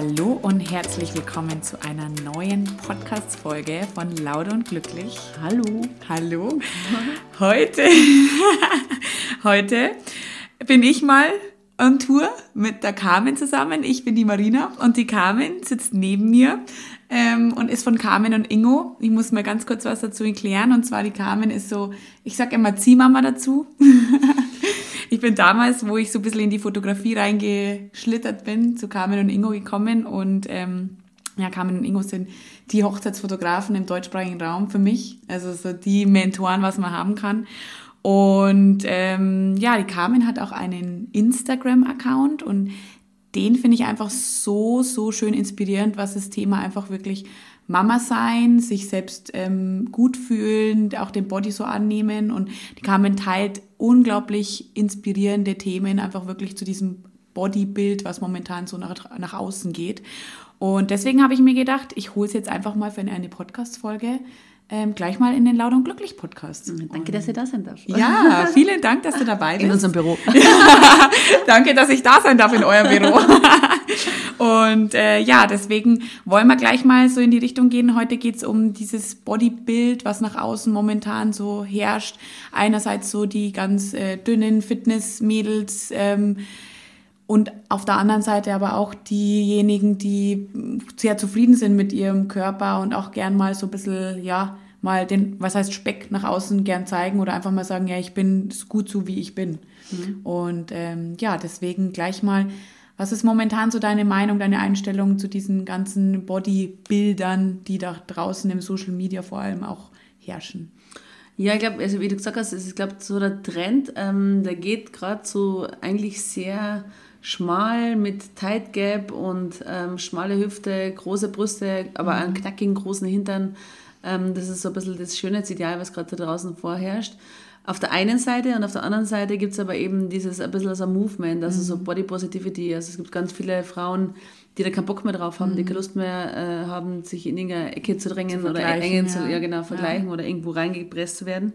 Hallo und herzlich willkommen zu einer neuen Podcast-Folge von Laut und Glücklich. Hallo. Hallo. Heute, heute bin ich mal on Tour mit der Carmen zusammen. Ich bin die Marina und die Carmen sitzt neben mir ähm, und ist von Carmen und Ingo. Ich muss mal ganz kurz was dazu erklären. Und zwar die Carmen ist so, ich sag immer Ziehmama dazu. ich bin damals, wo ich so ein bisschen in die Fotografie reingeschlittert bin, zu Carmen und Ingo gekommen und ähm, ja, Carmen und Ingo sind die Hochzeitsfotografen im deutschsprachigen Raum für mich. Also so die Mentoren, was man haben kann. Und ähm, ja, die Carmen hat auch einen Instagram-Account und den finde ich einfach so, so schön inspirierend, was das Thema einfach wirklich Mama sein, sich selbst ähm, gut fühlen, auch den Body so annehmen. Und die Carmen teilt unglaublich inspirierende Themen einfach wirklich zu diesem Bodybild, was momentan so nach, nach außen geht. Und deswegen habe ich mir gedacht, ich hole es jetzt einfach mal für eine Podcast-Folge ähm, gleich mal in den Laut und Glücklich Podcast. Danke, dass ihr da sein darf. Ja, vielen Dank, dass du dabei bist. In unserem Büro. Danke, dass ich da sein darf in eurem Büro. und äh, ja, deswegen wollen wir gleich mal so in die Richtung gehen. Heute geht's um dieses Bodybild, was nach außen momentan so herrscht. Einerseits so die ganz äh, dünnen Fitnessmädels. Ähm, und auf der anderen Seite aber auch diejenigen, die sehr zufrieden sind mit ihrem Körper und auch gern mal so ein bisschen, ja, mal den, was heißt Speck nach außen gern zeigen oder einfach mal sagen, ja, ich bin gut so, wie ich bin. Mhm. Und ähm, ja, deswegen gleich mal, was ist momentan so deine Meinung, deine Einstellung zu diesen ganzen Bodybildern, die da draußen im Social Media vor allem auch herrschen? Ja, ich glaube, also wie du gesagt hast, ich glaube, so der Trend, ähm, der geht gerade so eigentlich sehr schmal mit Tight Gap und ähm, schmale Hüfte, große Brüste, aber mhm. einen knackigen großen Hintern. Ähm, das ist so ein bisschen das Schönheitsideal, was gerade da draußen vorherrscht. Auf der einen Seite und auf der anderen Seite gibt es aber eben dieses ein bisschen so ein Movement, also mhm. so Body Positivity. Also es gibt ganz viele Frauen, die da keinen Bock mehr drauf haben, mhm. die keine Lust mehr äh, haben, sich in irgendeine Ecke zu drängen zu oder engen ja. zu ja, genau, vergleichen ja. oder irgendwo reingepresst zu werden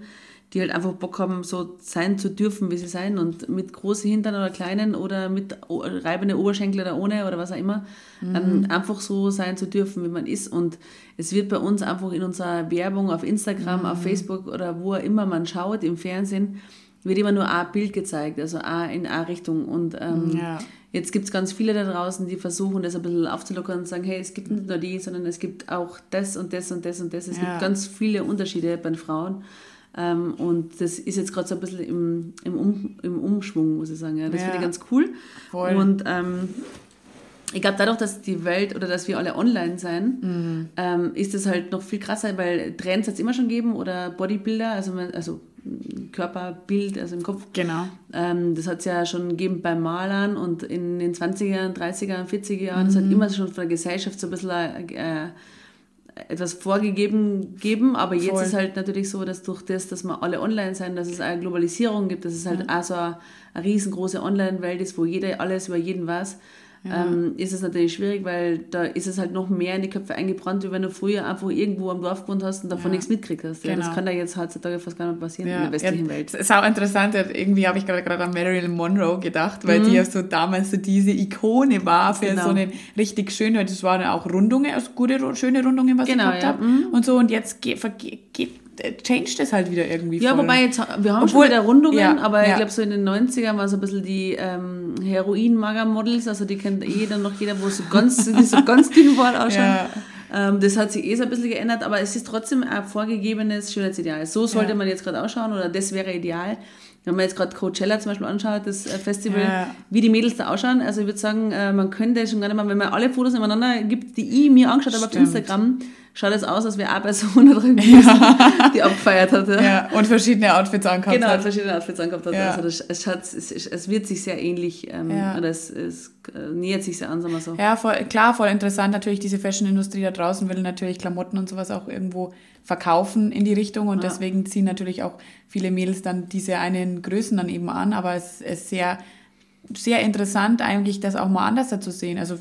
die halt einfach Bock haben, so sein zu dürfen, wie sie sein und mit großen Hintern oder kleinen oder mit reibenden Oberschenkel oder ohne oder was auch immer, mhm. ähm, einfach so sein zu dürfen, wie man ist. Und es wird bei uns einfach in unserer Werbung auf Instagram, mhm. auf Facebook oder wo immer man schaut, im Fernsehen, wird immer nur ein Bild gezeigt, also A in eine Richtung. Und ähm, ja. jetzt gibt es ganz viele da draußen, die versuchen, das ein bisschen aufzulockern und sagen, hey, es gibt nicht nur die, sondern es gibt auch das und das und das und das. Es ja. gibt ganz viele Unterschiede bei den Frauen. Ähm, und das ist jetzt gerade so ein bisschen im, im, um, im Umschwung, muss ich sagen. Ja. Das ja. finde ich ganz cool. Voll. Und ähm, ich glaube, dadurch, dass die Welt oder dass wir alle online sein, mhm. ähm, ist das halt noch viel krasser, weil Trends hat es immer schon gegeben oder Bodybuilder, also, also Körperbild, also im Kopf. Genau. Ähm, das hat es ja schon gegeben bei Malern und in den 20er, 30er, 40er Jahren. Mhm. Das hat immer schon von der Gesellschaft so ein bisschen äh, etwas vorgegeben geben, aber Voll. jetzt ist halt natürlich so, dass durch das, dass wir alle online sind, dass es eine Globalisierung gibt, dass es halt ja. auch so eine, eine riesengroße Online-Welt ist, wo jeder alles über jeden weiß, ja. ähm, ist es natürlich schwierig, weil da ist es halt noch mehr in die Köpfe eingebrannt, wie wenn du früher einfach irgendwo am Dorf gewohnt hast und davon ja. nichts mitgekriegt hast. Ja, genau. Das kann da jetzt heutzutage fast gar nicht passieren in der westlichen Welt. Das ist auch interessant, irgendwie habe ich gerade an Marilyn Monroe gedacht, weil mhm. die ja so damals so diese Ikone war für genau. so eine richtig schöne, das waren auch Rundungen, also gute, schöne Rundungen, was genau, ich gehabt habe. Mhm. Und so, und jetzt geht, geht changed es halt wieder irgendwie. Ja, voll. wobei jetzt, wir haben Obwohl, schon wieder Rundungen, ja, aber ja. ich glaube so in den 90ern war so ein bisschen die ähm, Heroin-Mager-Models, also die kennt jeder noch jeder, wo so ganz, die so ganz dünn waren ausschauen. Ja. Ähm, das hat sich eh so ein bisschen geändert, aber es ist trotzdem ein vorgegebenes Schönheitsideal. So sollte man jetzt gerade ausschauen oder das wäre ideal. Wenn man jetzt gerade Coachella zum Beispiel anschaut, das äh, Festival, ja. wie die Mädels da ausschauen, also ich würde sagen, äh, man könnte schon gar nicht mal, wenn man alle Fotos nebeneinander gibt, die ich mir angeschaut habe auf Instagram, schaut es aus, als wäre eine Person da drin ja. die abgefeiert hat. Ja. ja. und verschiedene Outfits angehabt genau, hat. Genau, verschiedene Outfits angehabt hat. Ja. Also das, es, hat, es, es, wird sich sehr ähnlich, ähm, oder es, es äh, nähert sich sehr an, sagen wir so. Ja, voll, klar, voll interessant. Natürlich, diese Fashion-Industrie da draußen will natürlich Klamotten und sowas auch irgendwo verkaufen in die Richtung und deswegen ziehen natürlich auch viele Mädels dann diese einen Größen dann eben an, aber es ist sehr, sehr interessant eigentlich, das auch mal anders zu sehen. Also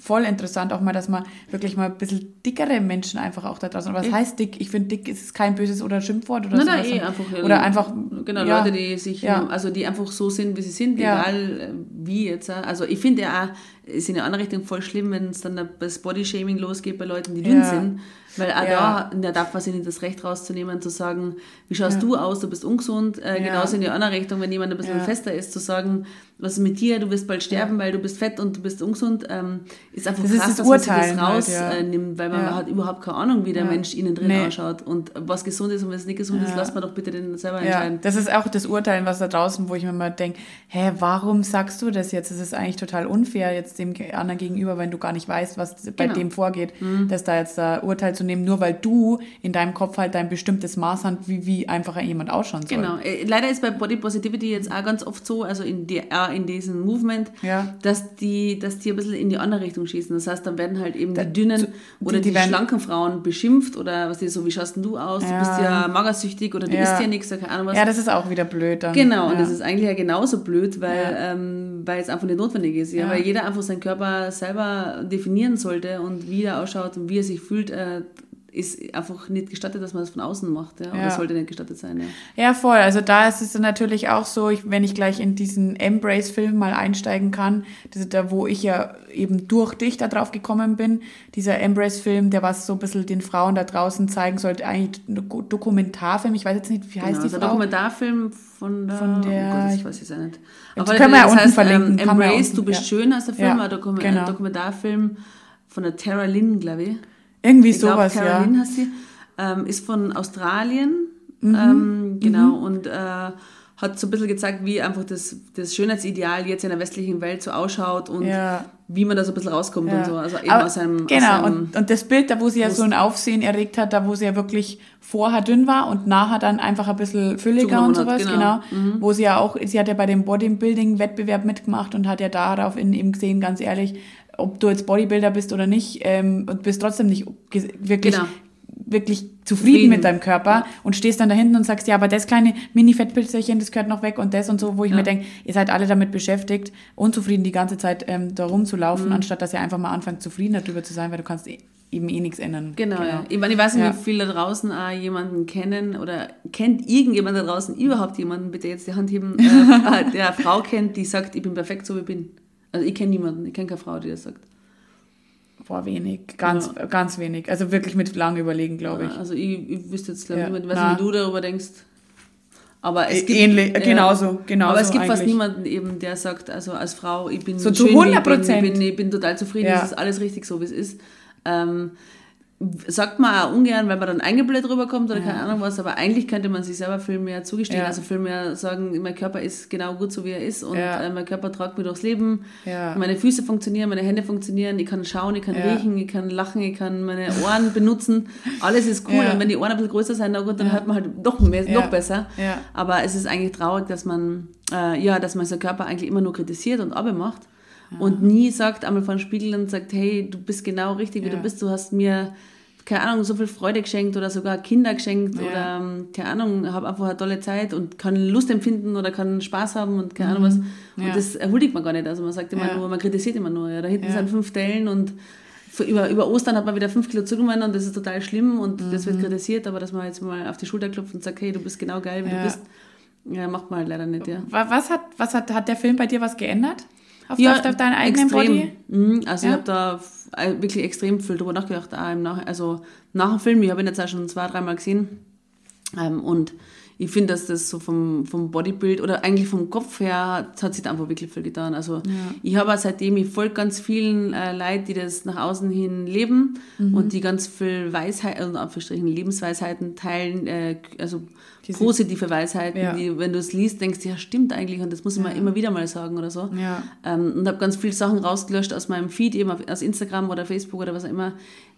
voll interessant auch mal, dass man wirklich mal ein bisschen dickere Menschen einfach auch da draußen. Was ich heißt dick? Ich finde, dick ist kein böses oder Schimpfwort oder so. Nein, eh, einfach. Oder einfach. Genau, ja, Leute, die sich, ja. also die einfach so sind, wie sie sind, ja. egal wie jetzt. Also ich finde ja auch, ist in eine andere Richtung voll schlimm, wenn es dann das Bodyshaming losgeht bei Leuten, die dünn Ja. sind. Weil auch Ja. da, da darf man sich nicht das Recht rauszunehmen, zu sagen, wie schaust du aus, du bist ungesund. Äh, Ja. Genauso in die andere Richtung, wenn jemand ein bisschen Ja. fester ist, zu sagen, was ist mit dir, du wirst bald sterben, weil du bist fett und du bist ungesund, ähm, ist einfach Das ist krass, das dass man sich das halt, rausnimmt, ja. äh, weil man Ja. hat überhaupt keine Ahnung, wie der Ja. Mensch innen drin Nee. ausschaut. Und was gesund ist und was nicht gesund ist, Ja. lasst man doch bitte den selber Ja, entscheiden. das ist auch das Urteilen, was da draußen, wo ich mir mal denke, hä, warum sagst du das jetzt? Es ist eigentlich total unfair jetzt dem anderen gegenüber, wenn du gar nicht weißt, was bei Genau. dem vorgeht, dass da jetzt da Urteil zu nehmen, nur weil du in deinem Kopf halt dein bestimmtes Maß hast, wie, wie einfach jemand ausschauen soll. Genau. Äh, Leider ist bei Body Positivity jetzt auch ganz oft so, also in, die, in diesem Movement, Ja. dass, die, dass die ein bisschen in die andere Richtung schießen. Das heißt, dann werden halt eben Da- die dünnen zu- oder die- die, die schlanken Frauen beschimpft oder was die so, wie schaust denn du aus? Ja. Du bist ja magersüchtig oder du Ja. isst ja nichts oder keine Ahnung was. Ja, das ist auch wieder blöd dann. Genau, und das ist eigentlich ja genauso blöd, weil, ähm, weil es einfach nicht notwendig ist. Ja? Ja. Weil jeder einfach seinen Körper selber definieren sollte und wie er ausschaut und wie er sich fühlt, äh, ist einfach nicht gestattet, dass man das von außen macht. Ja? Oder Ja. sollte nicht gestattet sein. Ja. Ja, voll. Also da ist es natürlich auch so, ich, wenn ich gleich in diesen Embrace-Film mal einsteigen kann, das da, wo ich ja eben durch dich da drauf gekommen bin, dieser Embrace-Film, der was so ein bisschen den Frauen da draußen zeigen sollte, eigentlich ein Doku- Dokumentarfilm, ich weiß jetzt nicht, wie heißt Genau, die also ein Frau? Nicht von der, Von der- oh Gott, das weiß ich ja nicht. Das Auf alle können wir ja das unten heißt, verlinken, Ähm, ja Embrace, unten, du bist ja. schön, heißt der Film, Ja, ein, genau. Dokumentarfilm von der Tara Lynn, glaube ich. Irgendwie Ich sowas, Tara ja. Lynn heißt sie. Ähm, ist von Australien, Mhm. ähm, genau, und äh, hat so ein bisschen gezeigt, wie einfach das, das Schönheitsideal jetzt in der westlichen Welt so ausschaut und Ja. wie man da so ein bisschen rauskommt Ja. und so. Also eben Aber- aus einem, genau, aus einem und, und das Bild, da wo sie ja so ein Aufsehen erregt hat, da wo sie ja wirklich vorher dünn war und nachher dann einfach ein bisschen fülliger und sowas, hat, genau. genau. Wo sie ja auch, sie hat ja bei dem Bodybuilding-Wettbewerb mitgemacht und hat ja daraufhin eben gesehen, ganz ehrlich, ob du jetzt Bodybuilder bist oder nicht, ähm, und bist trotzdem nicht wirklich, Genau. wirklich zufrieden, Zufrieden. mit deinem Körper und stehst dann da hinten und sagst, ja, aber das kleine Mini-Fettpilzerchen, das gehört noch weg und das und so, wo ich Ja. mir denke, ihr seid alle damit beschäftigt, unzufrieden die ganze Zeit ähm, da rumzulaufen, Mhm. anstatt dass ihr einfach mal anfangt, zufrieden darüber zu sein, weil du kannst eh- eben eh nichts ändern. Genau, ja. Ich, meine, ich weiß nicht, Ja. wie viele da draußen auch jemanden kennen oder kennt irgendjemand da draußen überhaupt jemanden, bitte jetzt die Hand heben, äh, der Frau kennt, die sagt, ich bin perfekt, so wie ich bin. Also ich kenne niemanden, ich kenne keine Frau, die das sagt. Boah, wenig, ganz, ganz wenig. Also wirklich mit lang überlegen, glaube ich. Also ich, ich wüsste jetzt glaube ich Ja, ich weiß nicht, wie du darüber denkst. Aber es gibt, ähnlich, ja. genauso, genauso Aber es gibt fast eigentlich. niemanden eben, der sagt, also als Frau, ich bin So zu schön, wie ich bin, 100%. ich bin, ich bin total zufrieden, Ja. es ist alles richtig so, wie es ist. Ähm, sagt man auch ungern, weil man dann eingebläht rüberkommt oder keine Ahnung was, aber eigentlich könnte man sich selber viel mehr zugestehen, Ja. also viel mehr sagen, mein Körper ist genau gut so, wie er ist und Ja. äh, mein Körper tragt mir durchs Leben, Ja. meine Füße funktionieren, meine Hände funktionieren, ich kann schauen, ich kann Ja. riechen, ich kann lachen, ich kann meine Ohren benutzen, alles ist cool Ja. und wenn die Ohren ein bisschen größer sind, na gut, dann hört man halt doch mehr, Ja. noch besser. Ja. Aber es ist eigentlich traurig, dass man, äh, ja, dass man seinen Körper eigentlich immer nur kritisiert und abmacht und nie sagt, einmal vor den Spiegel und sagt, hey, du bist genau richtig, wie Ja. du bist, du hast mir, keine Ahnung, so viel Freude geschenkt oder sogar Kinder geschenkt Ja. oder, ähm, keine Ahnung, habe einfach eine tolle Zeit und kann Lust empfinden oder kann Spaß haben und keine Ahnung was. Und Mhm. Ja. das erhuldigt man gar nicht. Also man sagt immer Ja. nur, man kritisiert immer nur. Ja, da hinten sind fünf Dellen und über, über Ostern hat man wieder fünf Kilo zugenommen und das ist total schlimm und das Mhm. wird kritisiert, aber dass man jetzt mal auf die Schulter klopft und sagt, hey, du bist genau geil, wie du bist, ja, macht man halt leider nicht, ja. Wa- Was hat, was hat, hat der Film bei dir was geändert? Auf, Ja, auf, auf deinen eigenen extrem. Body? Mhm, also Ja? ich habe da äh, wirklich extrem viel drüber nachgedacht. Auch im nach, also nach dem Film, ich habe ihn jetzt auch schon zwei, dreimal gesehen. Ähm, und ich finde, dass das so vom, vom Bodybuild oder eigentlich vom Kopf her hat, sich da einfach wirklich viel getan. Also ich habe auch seitdem, ich folge ganz vielen äh, Leuten, die das nach außen hin leben Mhm. und die ganz viel Weisheit, also Anführungsstrichen Lebensweisheiten teilen, äh, also Diese- positive Weisheiten, Ja. die, wenn du es liest, denkst du, ja stimmt eigentlich und das muss ich mir immer wieder mal sagen oder so. Ja. Ähm, und habe ganz viele Sachen rausgelöscht aus meinem Feed, eben auf, aus Instagram oder Facebook oder was auch immer,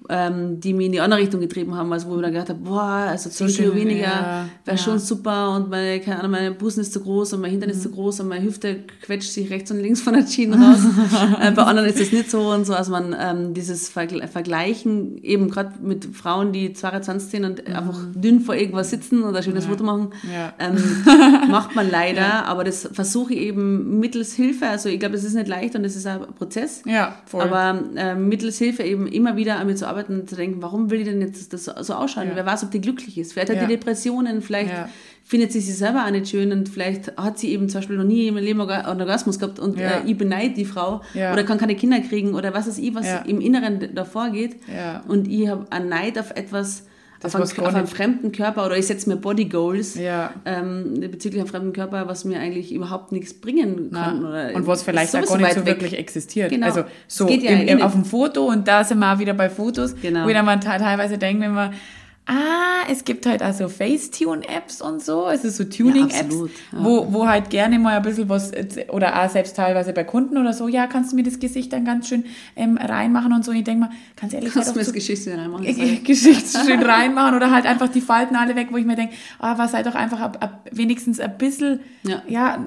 ähm, die mich in die andere Richtung getrieben haben, also wo ich dann gedacht habe, boah, also 10 So weniger ja, wäre ja. schon super und meine, keine Ahnung, meine Busen ist zu groß und mein Hintern Mhm. ist zu groß und meine Hüfte quetscht sich rechts und links von der Jeans raus. äh, bei anderen ist das nicht so und so. Also man ähm, dieses Vergle Vergleichen eben gerade mit Frauen, die 22 sind und einfach dünn vor irgendwas sitzen oder schönes Foto machen, Mhm. Ja. ähm, macht man leider, aber das versuche ich eben mittels Hilfe, also ich glaube, es ist nicht leicht und es ist ein Prozess, Ja, voll. aber äh, mittels Hilfe eben immer wieder an mir zu arbeiten und zu denken, warum will die denn jetzt das so ausschauen? Ja. Wer weiß, ob die glücklich ist? Vielleicht hat Ja. die Depressionen, vielleicht Ja. findet sie sich selber auch nicht schön und vielleicht hat sie eben zum Beispiel noch nie im Leben einen Orgasmus gehabt und Ja. äh, ich beneide die Frau Ja. oder kann keine Kinder kriegen oder was weiß ich, was im Inneren davor geht. Und ich habe einen Neid auf etwas, Das auf, einen, auf einen fremden Körper oder ich setze mir Body Goals Ja. ähm, bezüglich einem fremden Körper, was mir eigentlich überhaupt nichts bringen kann. Oder und was vielleicht ist auch gar nicht so weg. wirklich existiert. Genau. Also so ja im, eh im, auf dem Foto und da sind wir auch wieder bei Fotos, Genau. wo ich dann mal te- teilweise denke, wenn man Ah, es gibt halt also Facetune-Apps und so, also so Tuning-Apps, absolut, ja. wo, wo halt gerne mal ein bisschen was, oder auch selbst teilweise bei Kunden oder so, ja, kannst du mir das Gesicht dann ganz schön ähm, reinmachen und so. Und ich denke mal, ganz ehrlich, Kannst du mir doch das so- Geschichte reinmachen? Geschichtsschön reinmachen oder halt einfach die Falten alle weg, wo ich mir denke, ah, was sei doch einfach ab, ab, wenigstens ein bisschen Ja. ja.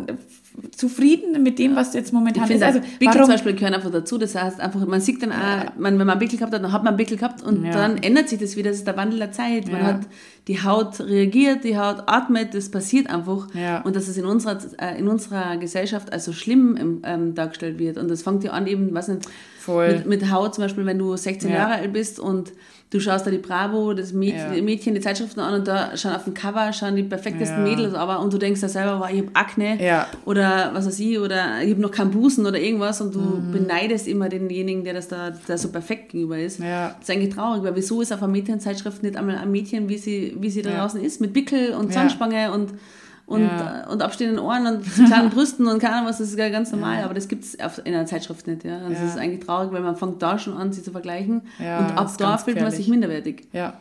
Zufrieden mit dem, was jetzt Ich momentan ist. finde, Also, Pickel warum, zum Beispiel gehören einfach dazu. Das heißt einfach, man sieht dann auch, man, wenn man einen Pickel gehabt hat, dann hat man einen Pickel gehabt und Ja. dann ändert sich das wieder. Das ist der Wandel der Zeit. Man Ja. hat, die Haut reagiert, die Haut atmet, das passiert einfach. Ja. Und dass es in unserer, äh, in unserer Gesellschaft als so schlimm ähm, dargestellt wird. Und das fängt ja an eben, was nicht, Voll. mit, mit Haut zum Beispiel, wenn du 16 Ja. Jahre alt bist und du schaust da die Bravo, das Mädchen, Ja. die Mädchen, die Zeitschriften an und da schauen auf dem Cover, schauen die perfektesten Ja. Mädels, aber und du denkst da selber, wow, ich habe Akne Ja. oder was weiß ich, oder ich habe noch keinen Busen oder irgendwas und du Mhm. beneidest immer denjenigen, der das da der so perfekt gegenüber ist. Ja. Das ist eigentlich traurig, weil wieso ist auf einer Mädchenzeitschrift nicht einmal ein Mädchen, wie sie, wie sie da draußen ist, mit Pickel und. Zahnspange und und, Ja. und abstehenden Ohren und zu kleinen Brüsten und keine Ahnung was, das ist ja ganz normal, aber das gibt es in einer Zeitschrift nicht. Ja? Das Ja. ist eigentlich traurig, weil man fängt da schon an, sie zu vergleichen Ja, und ab da fühlt man sich minderwertig. Ja.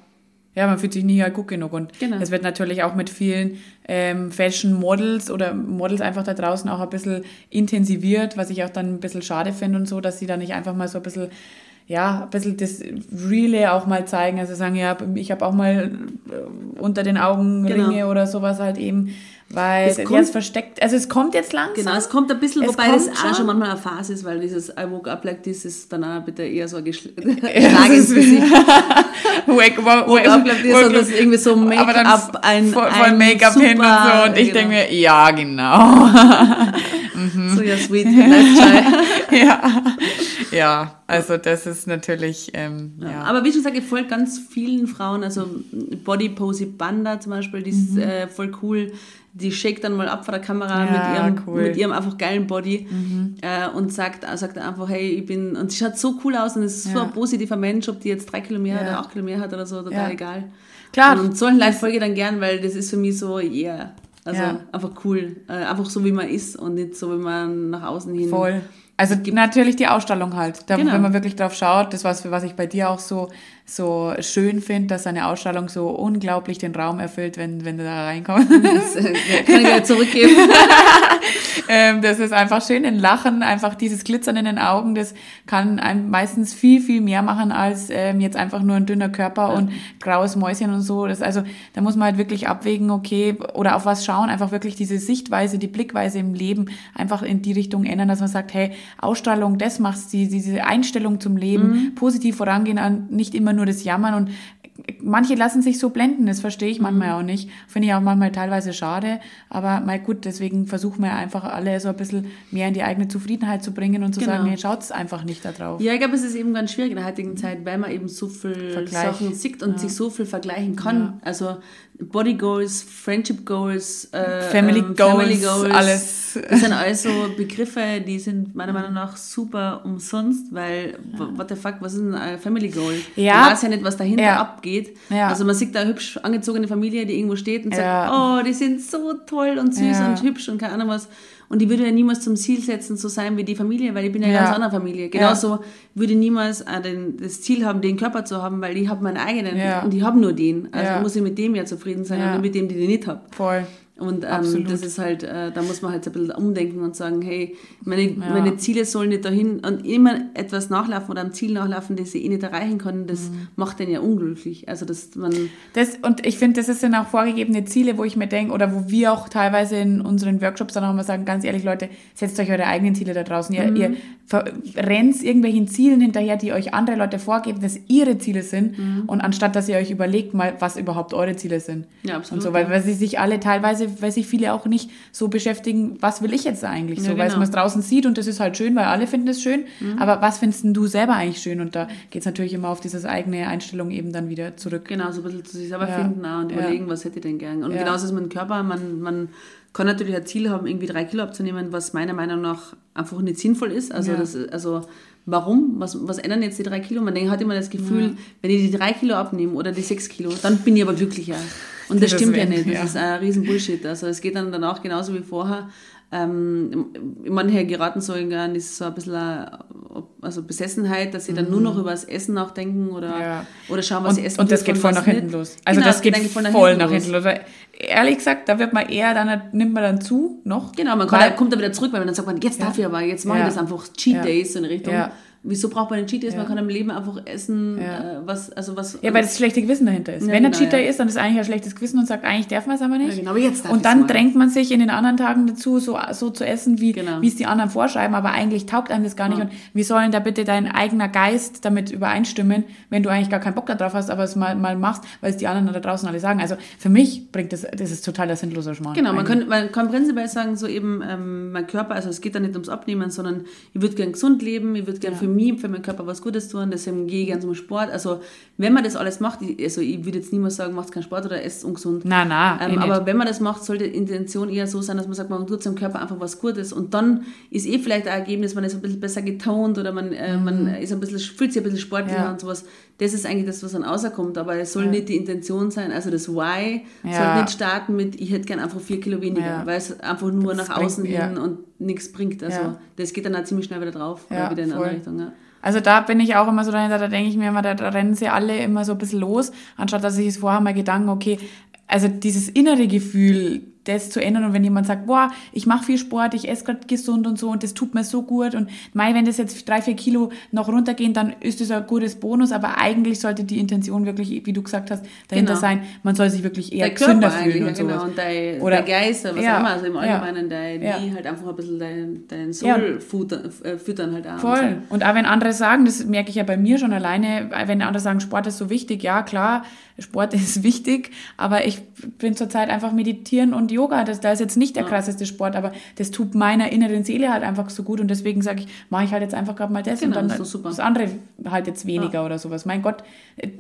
Ja, man fühlt sich nie halt gut genug. Und Genau. es wird natürlich auch mit vielen ähm, Fashion-Models oder Models einfach da draußen auch ein bisschen intensiviert, was ich auch dann ein bisschen schade finde und so, dass sie da nicht einfach mal so ein bisschen, ja, ein bisschen das Reale auch mal zeigen. Also sagen, ja, ich habe auch mal äh, unter den Augen Genau. Ringe oder sowas halt eben, weil Es kommt- versteckt, also es kommt jetzt langsam. Genau, es kommt ein bisschen, Es wobei das kommt auch schon schon. manchmal eine Phase ist, weil dieses I woke up like this ist dann auch bitte eher so ein Geschl Schlag ins Gesicht. Wake, wake, Woke up like this und das ist irgendwie so Make-up, ein, voll, voll Make-up hin und so und ich genau. denke mir, ja, genau. So, ja, sweet, ja. Ja, also das ist natürlich, ähm, ja. Ja. Aber wie schon gesagt, ich folge ganz vielen Frauen, also Body Posy Banda zum Beispiel, die ist äh, voll cool. Die shakt dann mal ab vor der Kamera Mhm. Ja, mit, ihrem, cool. Mhm. mit ihrem einfach geilen Body äh, und sagt, sagt einfach, hey, ich bin, und sie schaut so cool aus und ist so ein positiver Mensch, ob die jetzt drei Kilo mehr Ja. oder acht Kilo mehr hat oder so, total egal. Klar. Und solchen Leuten folge ich dann gern, weil das ist für mich so, yeah. Also einfach cool. Äh, einfach so, wie man ist und nicht so, wie man nach außen hin. Voll. Also natürlich die Ausstellung halt. Da, Genau. Wenn man wirklich drauf schaut, das was, was ich bei dir auch so, so schön finde, dass eine Ausstellung so unglaublich den Raum erfüllt, wenn, wenn du da reinkommst. Das äh, kann ich gleich zurückgeben. ähm, das ist einfach schön, ein Lachen, einfach dieses Glitzern in den Augen, das kann einem meistens viel, viel mehr machen als ähm, jetzt einfach nur ein dünner Körper und graues Mäuschen und so. Das, also da muss man halt wirklich abwägen, okay, oder auf was schauen, einfach wirklich diese Sichtweise, die Blickweise im Leben einfach in die Richtung ändern, dass man sagt, hey, Ausstrahlung, das machst die, diese Einstellung zum Leben, positiv vorangehen, an nicht immer nur das Jammern und manche lassen sich so blenden, das verstehe ich manchmal auch nicht. Finde ich auch manchmal teilweise schade, aber mal gut, deswegen versuchen wir einfach alle so ein bisschen mehr in die eigene Zufriedenheit zu bringen und zu Genau. sagen, nee, schaut's einfach nicht da drauf. Ja, ich glaube, es ist eben ganz schwierig in der heutigen Zeit, weil man eben so viel Vergleich. Sachen sieht und sich so viel vergleichen kann. Also Body Goals, Friendship Goals, äh, Family ähm, Goals, alles. Das sind alles so Begriffe, die sind meiner Meinung nach super umsonst, weil what the fuck, was ist ein Family Goal? Ja. Man weiß ja nicht, was dahinter Ja. abgeht. Ja. Also man sieht da hübsch angezogene Familie, die irgendwo steht und sagt, oh, die sind so toll und süß und hübsch und keine Ahnung was. Und ich würde ja niemals zum Ziel setzen, zu sein wie die Familie, weil ich bin ja, Ja. ganz andere Familie. Genauso würde ich niemals äh, den, das Ziel haben, den Körper zu haben, weil ich habe meinen eigenen Ja. und ich habe nur den. Also Ja. muss ich mit dem ja zufrieden sein Ja. und nicht mit dem, den ich nicht habe. Voll. Und ähm, das ist halt, äh, da muss man halt ein bisschen umdenken und sagen, hey, meine, meine Ziele sollen nicht dahin und immer etwas nachlaufen oder am Ziel nachlaufen, das ich eh nicht erreichen kann, das Mhm. macht den ja unglücklich. Also das man Das, und ich finde, das sind auch vorgegebene Ziele, wo ich mir denke, oder wo wir auch teilweise in unseren Workshops dann auch mal sagen, ganz ehrlich, Leute, setzt euch eure eigenen Ziele da draußen. Ihr, ihr ver- rennt irgendwelchen Zielen hinterher, die euch andere Leute vorgeben, dass ihre Ziele sind. Und anstatt, dass ihr euch überlegt mal, was überhaupt eure Ziele sind. Ja, absolut, Und so, weil, ja. weil sie sich alle teilweise weil sich viele auch nicht so beschäftigen, was will ich jetzt eigentlich so, Ja, weil genau. man es draußen sieht und das ist halt schön, weil alle finden es schön, aber was findest du selber eigentlich schön? Und da geht es natürlich immer auf diese eigene Einstellung eben dann wieder zurück. Genau, so ein bisschen zu sich selber Ja. finden auch und Ja. überlegen, was hätte ich denn gern. Und Ja. genauso ist dem Körper. Man, man kann natürlich ein Ziel haben, irgendwie drei Kilo abzunehmen, was meiner Meinung nach einfach nicht sinnvoll ist. Also, Ja. das, also warum? Was, was ändern jetzt die drei Kilo? Man denkt, hat immer das Gefühl, wenn ich die drei Kilo abnehme oder die sechs Kilo, dann bin ich aber glücklicher. Und das stimmt ja nicht. Das ja. ist ein riesen Bullshit. Also es geht dann danach genauso wie vorher. Ähm, manche geraten so in ist so ein bisschen eine, also Besessenheit, dass sie dann nur noch über das Essen nachdenken oder, Mhm. Ja. oder schauen, was Und, sie essen und das geht voll nach hinten nicht. los. Also Genau, das geht voll voll nach hinten los. Weil, ehrlich gesagt, da wird man eher, dann nimmt man dann zu noch. Genau, man weil, da, kommt da wieder zurück, weil dann sagt man, jetzt darf ich aber, jetzt mache Ja. ich das einfach Cheat Ja. Days in Richtung. Ja. Wieso braucht man den Cheat Days? Man kann im Leben einfach essen, Ja. äh, was, also was. Ja, weil das schlechte Gewissen dahinter ist. Ja, Wenn ein genau, Cheater ja. ist, dann ist eigentlich ein schlechtes Gewissen und sagt, eigentlich darf man es aber nicht. Ja, genau, aber jetzt darf und dann mal. drängt man sich in den anderen Tagen dazu, so, so zu essen, wie Genau. wie es die anderen vorschreiben, aber eigentlich taugt einem das gar nicht. Ja. Und wie soll denn da bitte dein eigener Geist damit übereinstimmen, wenn du eigentlich gar keinen Bock darauf hast, aber es mal, mal machst, weil es die anderen da draußen alle sagen. Also für mich bringt das, das ist total der sinnloser Schmarrn. Genau, man kann, man kann prinzipiell sagen, so eben ähm, mein Körper, also es geht da nicht ums Abnehmen, sondern ich würde gern gesund leben, ich würde gern für mich, für meinen Körper was Gutes tun, deswegen gehe ich gern zum Sport. Also wenn man das alles macht, also ich würde jetzt niemals sagen, macht keinen Sport oder esst ungesund. Na, na, eh Ähm, nicht. aber wenn man das macht, sollte die Intention eher so sein, dass man sagt, man tut seinem Körper einfach was Gutes und dann ist eh vielleicht ein Ergebnis, man ist ein bisschen besser getont oder man, äh, man ist ein bisschen, fühlt sich ein bisschen sportlicher Mhm. Ja. und sowas. Das ist eigentlich das, was dann rauskommt, aber es soll nicht die Intention sein, also das Why Ja. soll nicht starten mit, ich hätte gern einfach vier Kilo weniger, Ja. weil es einfach nur Das nach außen ja. hin und nichts bringt. Also Ja. das geht dann auch ziemlich schnell wieder drauf Ja, oder wieder in voll. andere Richtung. Ja. Also da bin ich auch immer so dahinter, da denke ich mir immer, da, da rennen sie alle immer so ein bisschen los, anstatt dass ich es vorher mal Gedanken, okay, also dieses innere Gefühl, das zu ändern und wenn jemand sagt, boah, ich mache viel Sport, ich esse gerade gesund und so und das tut mir so gut und mei, wenn das jetzt drei, vier Kilo noch runtergehen, dann ist das ein gutes Bonus, aber eigentlich sollte die Intention wirklich, wie du gesagt hast, dahinter Genau. sein, man soll sich wirklich eher Der gesünder fühlen ja, und genau. sowas. Und dein, Oder- dein Geist, was Ja, auch immer, also im ja. Allgemeinen, dein, Ja. halt einfach ein bisschen dein, dein Ja. Soul füttern, äh, füttern halt auch. Voll. Und auch wenn andere sagen, das merke ich ja bei mir schon alleine, wenn andere sagen, Sport ist so wichtig, ja klar, Sport ist wichtig, aber ich bin zurzeit einfach meditieren und Yoga. Das, da ist jetzt nicht der krasseste Sport, aber das tut meiner inneren Seele halt einfach so gut und deswegen sage ich, mache ich halt jetzt einfach gerade mal das Genau, und dann super. das andere halt jetzt weniger oder sowas. Mein Gott,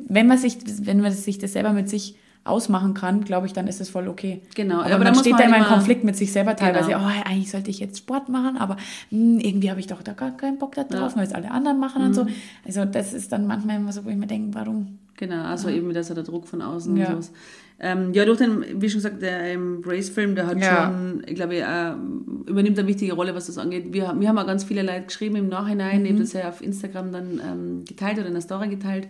wenn man sich, wenn man sich das selber mit sich ausmachen kann, glaube ich, dann ist es voll okay. Genau, aber, aber man steht man da immer halt in immer- Konflikt mit sich selber teilweise. Genau. Oh, eigentlich sollte ich jetzt Sport machen, aber hm, irgendwie habe ich doch da gar keinen Bock da drauf, Ja. Mhm. weil es alle anderen machen und so. Also das ist dann manchmal immer so, wo ich mir denke, warum? Genau, also eben wieder so der Druck von außen Ja. und sowas. Ähm, ja, durch den, wie schon gesagt, der Embrace-Film, der hat Ja. schon, ich glaube, äh, übernimmt eine wichtige Rolle, was das angeht. Wir, wir haben auch ganz viele Leute geschrieben im Nachhinein, Mhm. habe das ja auf Instagram dann ähm, geteilt oder in der Story geteilt.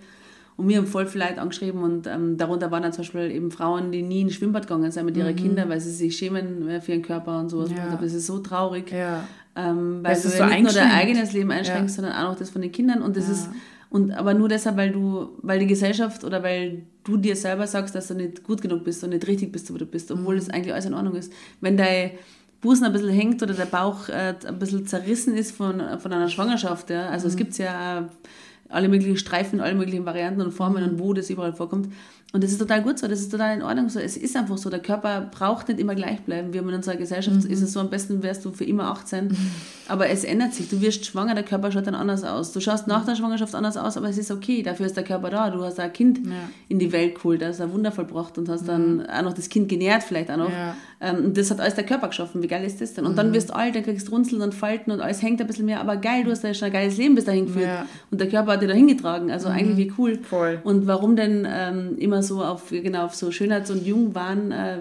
Und wir haben voll viele Leute angeschrieben und ähm, darunter waren dann zum Beispiel eben Frauen, die nie ins Schwimmbad gegangen sind mit ihren Kindern, weil sie sich schämen äh, für ihren Körper und sowas. Mhm. Ja. Glaube, das ist so traurig. Ja. Ähm, weil Das du ja so nicht nur dein eigenes Leben einschränkst, sondern auch noch das von den Kindern. Und das ist und aber nur deshalb, weil du, weil die Gesellschaft oder weil du dir selber sagst, dass du nicht gut genug bist und nicht richtig bist, wo du bist, obwohl das eigentlich alles in Ordnung ist. Wenn dein Busen ein bisschen hängt oder der Bauch äh, ein bisschen zerrissen ist von, von einer Schwangerschaft, ja. Also es gibt ja alle möglichen Streifen, alle möglichen Varianten und Formen und wo das überall vorkommt. Und das ist total gut so, das ist total in Ordnung so. Es ist einfach so, der Körper braucht nicht immer gleich bleiben. Wir haben in unserer Gesellschaft, ist es so, am besten wärst du für immer 18. Aber es ändert sich. Du wirst schwanger, der Körper schaut dann anders aus. Du schaust nach der Schwangerschaft anders aus, aber es ist okay. Dafür ist der Körper da. Du hast ein Kind in die Welt geholt, das er wundervoll braucht und hast dann auch noch das Kind genährt vielleicht auch noch. Ja. Ähm, und das hat alles der Körper geschaffen. Wie geil ist das denn? Und dann wirst du alt, dann kriegst du Runzeln und Falten und alles hängt ein bisschen mehr. Aber geil, du hast ja schon ein geiles Leben bis dahin geführt. Ja. Und der Körper hat dich da hingetragen. Also eigentlich wie cool. Voll. Und warum denn ähm, immer so auf, genau, auf so Schönheits- und Jungwahn, äh,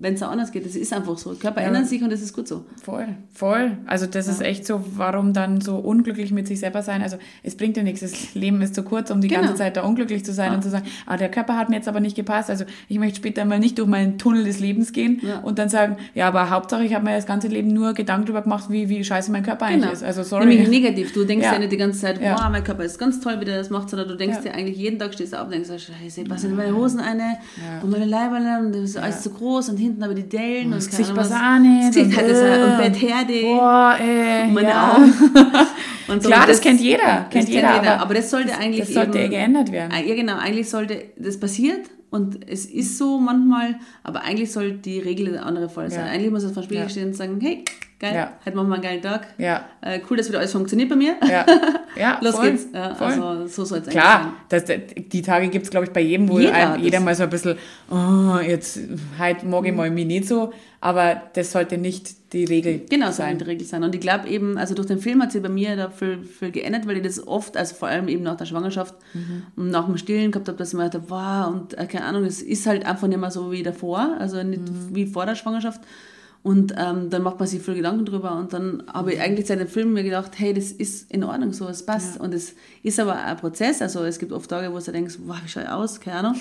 wenn es auch anders geht? Das ist einfach so. Körper ändern sich und das ist gut so. Voll, voll. Also das ist echt so, warum dann so unglücklich mit sich selber sein? Also es bringt ja nichts. Das Leben ist zu kurz, um die Genau. ganze Zeit da unglücklich zu sein und zu sagen, ah, der Körper hat mir jetzt aber nicht gepasst. Also ich möchte später mal nicht durch meinen Tunnel des Lebens gehen Ja. und dann sagen, ja, aber Hauptsache ich habe mir das ganze Leben nur Gedanken darüber gemacht, wie, wie scheiße mein Körper eigentlich ist. Also sorry. Nämlich negativ. Du denkst ja. Ja. nicht die ganze Zeit, Ja. wow, mein Körper ist ganz toll, wie der das macht, sondern du denkst Ja. dir eigentlich jeden Tag stehst du auf und denkst, oh, scheiße, was sind meine Hosen eine und meine Leiberle und das ist alles zu groß und hinten aber die Dellen und, das keine Gesicht. Das Gesicht hat das äh, und Bettherde. Boah, ey, meine ja. Augen. Und so. Klar, Und das kennt jeder, das kennt jeder, jeder. aber Aber, das sollte eigentlich Das sollte eben, geändert werden. Ah, Ja, genau. Eigentlich sollte, das passiert und es ist so manchmal, aber eigentlich soll die Regel der andere Fall sein. Ja. Eigentlich muss es vor dem Spiegel Ja. stehen und sagen, hey, geil, Ja. heute machen wir einen geilen Tag. Ja. Äh, cool, dass wieder alles funktioniert bei mir. Ja, ja Los voll, geht's. Ja, voll. also so soll es eigentlich Klar, das, die Tage gibt es, glaube ich, bei jedem, wo Jeder, jeder, jeder mal so ein bisschen, oh, jetzt, heute mag Mhm. ich mal mich nicht so, aber das sollte nicht die Regel Genau, sein. die Regel sein. Und ich glaube eben, also durch den Film hat sich bei mir da viel, viel geändert, weil ich das oft, also vor allem eben nach der Schwangerschaft Mhm. und nach dem Stillen gehabt habe, dass ich mir dachte, wow, und äh, keine Ahnung, es ist halt einfach nicht mehr so wie davor, also nicht Mhm. wie vor der Schwangerschaft. Und ähm, dann macht man sich viel Gedanken drüber. Und dann habe ich eigentlich seit dem Film mir gedacht, hey, das ist in Ordnung so, es passt. Und es ist aber ein Prozess. Also es gibt oft Tage, wo du denkst, wow, wie schaue ich aus? Keine Ahnung.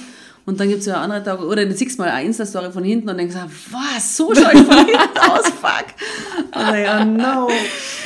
Und dann gibt es ja andere Tage, oder du siehst mal eine Insta-Story von hinten und denkst, was, so schaue ich von hinten aus, fuck. Und dann, ja, no.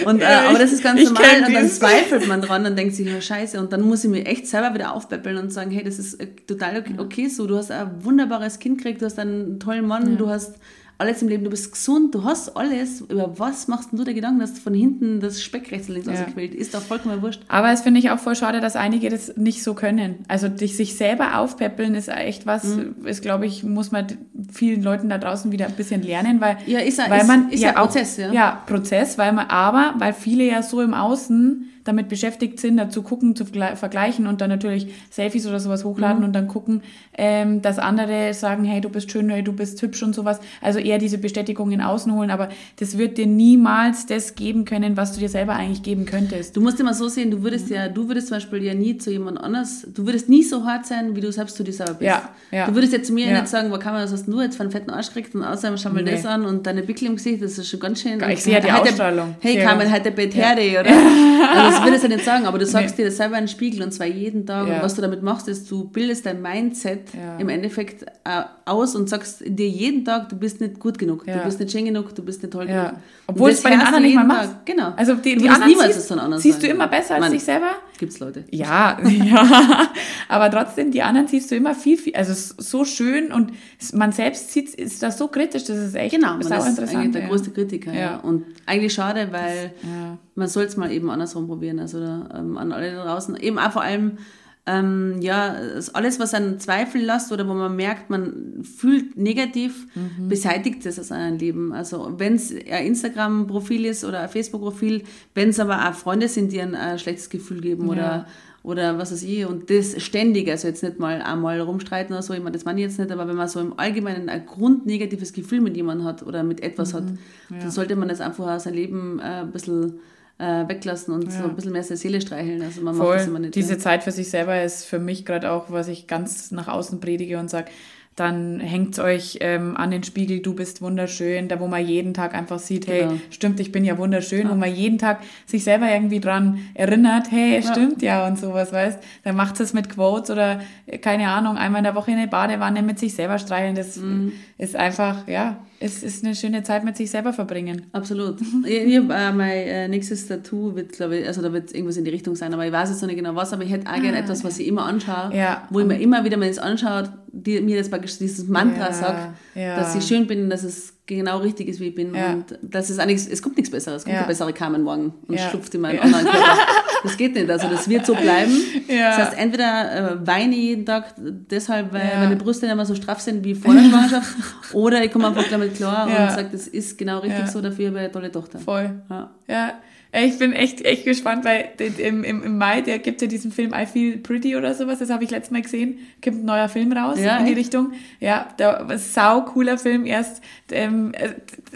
Und, äh, Ja, aber das ist ganz normal. Und dann zweifelt man dran und denkt sich, ja, scheiße. Und dann muss ich mir echt selber wieder aufpäppeln und sagen, hey, das ist äh, total okay, okay so. Du hast ein wunderbares Kind gekriegt, du hast einen tollen Mann, du hast alles im Leben, du bist gesund, du hast alles. Über was machst du dir Gedanken, dass von hinten das Speck rechts und links Ja. ausgequält ist? Doch vollkommen wurscht. Aber es finde ich auch voll schade, dass einige das nicht so können. Also dich sich selber aufpäppeln ist echt was, Mhm. ist glaube ich, muss man vielen Leuten da draußen wieder ein bisschen lernen, weil, Ja, ist weil ist- man ist ja auch, Prozess, ja. ja. Prozess, weil man, aber weil viele ja so im Außen damit beschäftigt sind, dazu gucken, zu vergle- vergleichen und dann natürlich Selfies oder sowas hochladen Mhm. und dann gucken, ähm, dass andere sagen, hey, du bist schön, hey, du bist hübsch und sowas. Also eher diese Bestätigung in Außen holen, aber das wird dir niemals das geben können, was du dir selber eigentlich geben könntest. Du musst immer so sehen, du würdest ja, du würdest zum Beispiel ja nie zu jemand anders, du würdest nie so hart sein, wie du selbst zu dir selber bist. Ja, ja. Du würdest ja zu mir Ja. nicht sagen, wo kann man, was hast du jetzt für einen fetten Arsch gekriegt und außerdem schau mal Nee. das an und deine Pickel im Gesicht, das ist schon ganz schön. Ich sehe ja die Heute- Ausstrahlung. Hey, Carmen, heute Bett Herde, oder? Also das würdest du nicht sagen, aber du sagst dir das selber in den Spiegel und zwar jeden Tag. Ja. Und was du damit machst, ist, du bildest dein Mindset Ja. im Endeffekt äh, aus und sagst dir jeden Tag, du bist nicht gut genug, Ja. du bist nicht schön genug, du bist nicht toll Ja. genug. Obwohl es bei den anderen nicht mal machst. Tag. Genau. Also die, die anderen niemals siehst, anderen siehst du immer besser als Mann. dich selber? Gibt's Leute. Ja, ja. Aber trotzdem, die anderen siehst du immer viel, viel, also so schön und man selbst sieht, ist das so kritisch, das ist echt Genau, man ist interessant. eigentlich der ja. größte Kritiker. Ja. Ja. Und eigentlich schade, weil Ja. man soll es mal eben andersrum probieren. Also da, ähm, an alle da draußen. Eben auch vor allem, ähm, ja, es- alles, was einen Zweifel lässt oder wo man merkt, man fühlt negativ, Mhm. beseitigt das aus einem Leben. Also wenn es ein Instagram-Profil ist oder ein Facebook-Profil, wenn es aber auch Freunde sind, die ein, ein schlechtes Gefühl geben oder Ja. oder was weiß ich, und das ständig, also jetzt nicht mal einmal rumstreiten oder so, ich meine, das meine ich jetzt nicht, aber wenn man so im Allgemeinen ein grundnegatives Gefühl mit jemandem hat oder mit etwas hat, dann sollte man das einfach aus seinem Leben äh, ein bisschen äh, weglassen und so ein bisschen mehr seine Seele streicheln. Also man macht das immer Voll. nicht. Diese ja. Zeit für sich selber ist für mich gerade auch, was ich ganz nach außen predige und sage, dann hängt euch ähm, an den Spiegel, du bist wunderschön, da wo man jeden Tag einfach sieht, hey, Genau. stimmt, ich bin ja wunderschön, wo man jeden Tag sich selber irgendwie dran erinnert, hey, stimmt ja und sowas, weißt Dann macht es mit Quotes oder, äh, keine Ahnung, einmal in der Woche in eine Badewanne mit sich selber streicheln, das Mhm. ist einfach, ja, es ist eine schöne Zeit mit sich selber verbringen. Absolut. ich ich hab, äh, mein äh, nächstes Tattoo wird, glaube ich, also da wird irgendwas in die Richtung sein, aber ich weiß jetzt noch nicht genau was, aber ich hätte auch gerne etwas, was ich immer anschaue, Ah, Ja. wo ich mir immer wieder, wenn ich es anschaue, die, mir das praktisch dieses Mantra Ja, sagt, ja. dass ich schön bin, dass es genau richtig ist, wie ich bin Ja. und dass es eigentlich, es kommt nichts Besseres, es kommt Ja. bessere Carmen morgen und Ja. schlupft in meinen Ja. anderen Körper. Das geht nicht, also das wird so bleiben. Das heißt, entweder äh, weine ich jeden Tag deshalb, weil meine Brüste nicht mehr so straff sind wie vor der Schwangerschaft, oder ich komme einfach damit klar und sage, das ist genau richtig so, dafür habe ich eine tolle Tochter. Voll. Ja. Ich bin echt, echt gespannt, weil im, im, im Mai, der gibt ja diesen Film I Feel Pretty oder sowas, das habe ich letztes Mal gesehen, kommt ein neuer Film raus Ja, in die echt? Richtung. Ja, der sau cooler Film erst. Ähm, äh,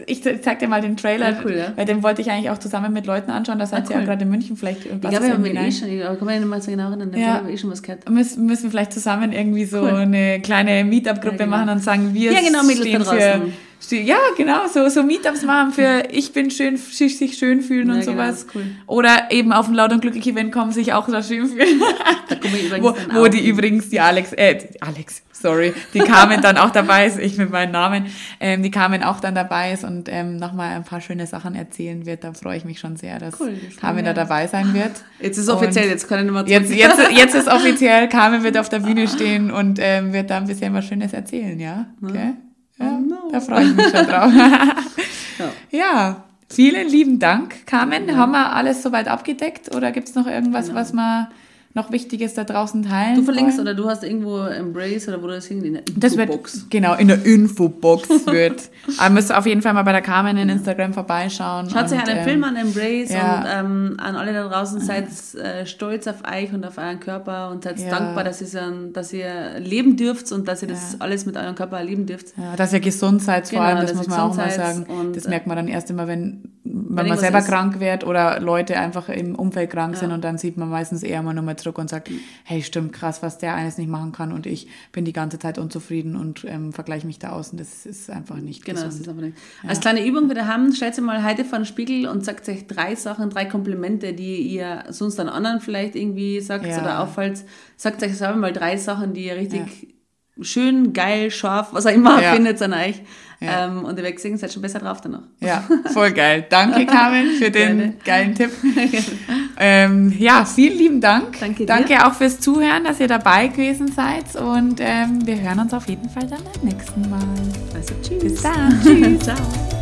ich zeig dir mal den Trailer, Ja, cool, ja. weil den wollte ich eigentlich auch zusammen mit Leuten anschauen, da seid Ah, ihr ja cool. gerade in München, vielleicht Ich passt glaube, das wir haben eh schon, aber kann man nicht mal so genau erinnern, Ja. ja. habe ich eh schon was gehört. Müssen, müssen vielleicht zusammen irgendwie so Cool. eine kleine Meetup-Gruppe Ja, genau. machen und sagen, wir Ja, genau, stehen für, ja, genau, so, so Meetups machen für ich bin schön, sich schön fühlen Ja, und genau, sowas. ist cool. Oder eben auf ein laut und glücklich Event kommen, sich auch da schön fühlen. Da komme ich übrigens wo dann wo die hin. übrigens, die Alex, äh, die Alex, sorry, die Carmen dann auch dabei ist, ich mit meinem Namen, ähm, die Carmen auch dann dabei ist und ähm, nochmal ein paar schöne Sachen erzählen wird. Da freue ich mich schon sehr, dass Cool, Carmen da dabei sein wird. Jetzt ist es offiziell, Und jetzt kann ich nicht mehr Jetzt, jetzt, jetzt ist offiziell, Carmen wird auf der Bühne stehen und ähm, wird da ein bisschen was Schönes erzählen, ja? Okay? Ja. Da freue ich mich schon drauf. Ja. ja, vielen lieben Dank, Carmen. Haben wir alles soweit abgedeckt oder gibt es noch irgendwas, Genau. was wir noch Wichtiges da draußen teilen Du verlinkst wollen. oder du hast irgendwo Embrace oder wo das hängt in der Das wird, Infobox. genau, in der Infobox wird. Aber müsst auf jeden Fall mal bei der Carmen in Instagram vorbeischauen. Schaut euch und, einen ähm, Film an Embrace ja. und ähm, an alle da draußen seid äh, stolz auf euch und auf euren Körper und seid Ja. dankbar, dass ihr, dass ihr leben dürft und dass ihr das alles mit eurem Körper erleben dürft. Dass ihr gesund seid vor Genau, allem, das muss man auch mal sagen. das äh, merkt man dann erst immer, wenn, wenn man irgendwas selber ist. krank wird oder Leute einfach im Umfeld krank sind und dann sieht man meistens eher mal nochmal zurück und sagt, hey, stimmt krass, was der eines nicht machen kann und ich bin die ganze Zeit unzufrieden und ähm, vergleiche mich da aus und das ist einfach nicht Genau, das gesund. ist einfach nicht. Als kleine Übung wieder haben, stellt ihr mal heute vor den Spiegel und sagt euch drei Sachen, drei Komplimente, die ihr sonst an anderen vielleicht irgendwie sagt Ja. oder auffällt. Sagt euch selber mal drei Sachen, die ihr richtig schön, geil, scharf, was auch immer Ja. findet an euch. Ja. Ähm, und ihr werdet sehen, seid schon besser drauf danach. Ja, voll geil. Danke, Carmen, für den Gerne. geilen Tipp. ähm, ja, vielen lieben Dank. Danke dir. Danke auch fürs Zuhören, dass ihr dabei gewesen seid. Und ähm, wir hören uns auf jeden Fall dann beim nächsten Mal. Also tschüss. Bis dann. Tschüss. Ciao.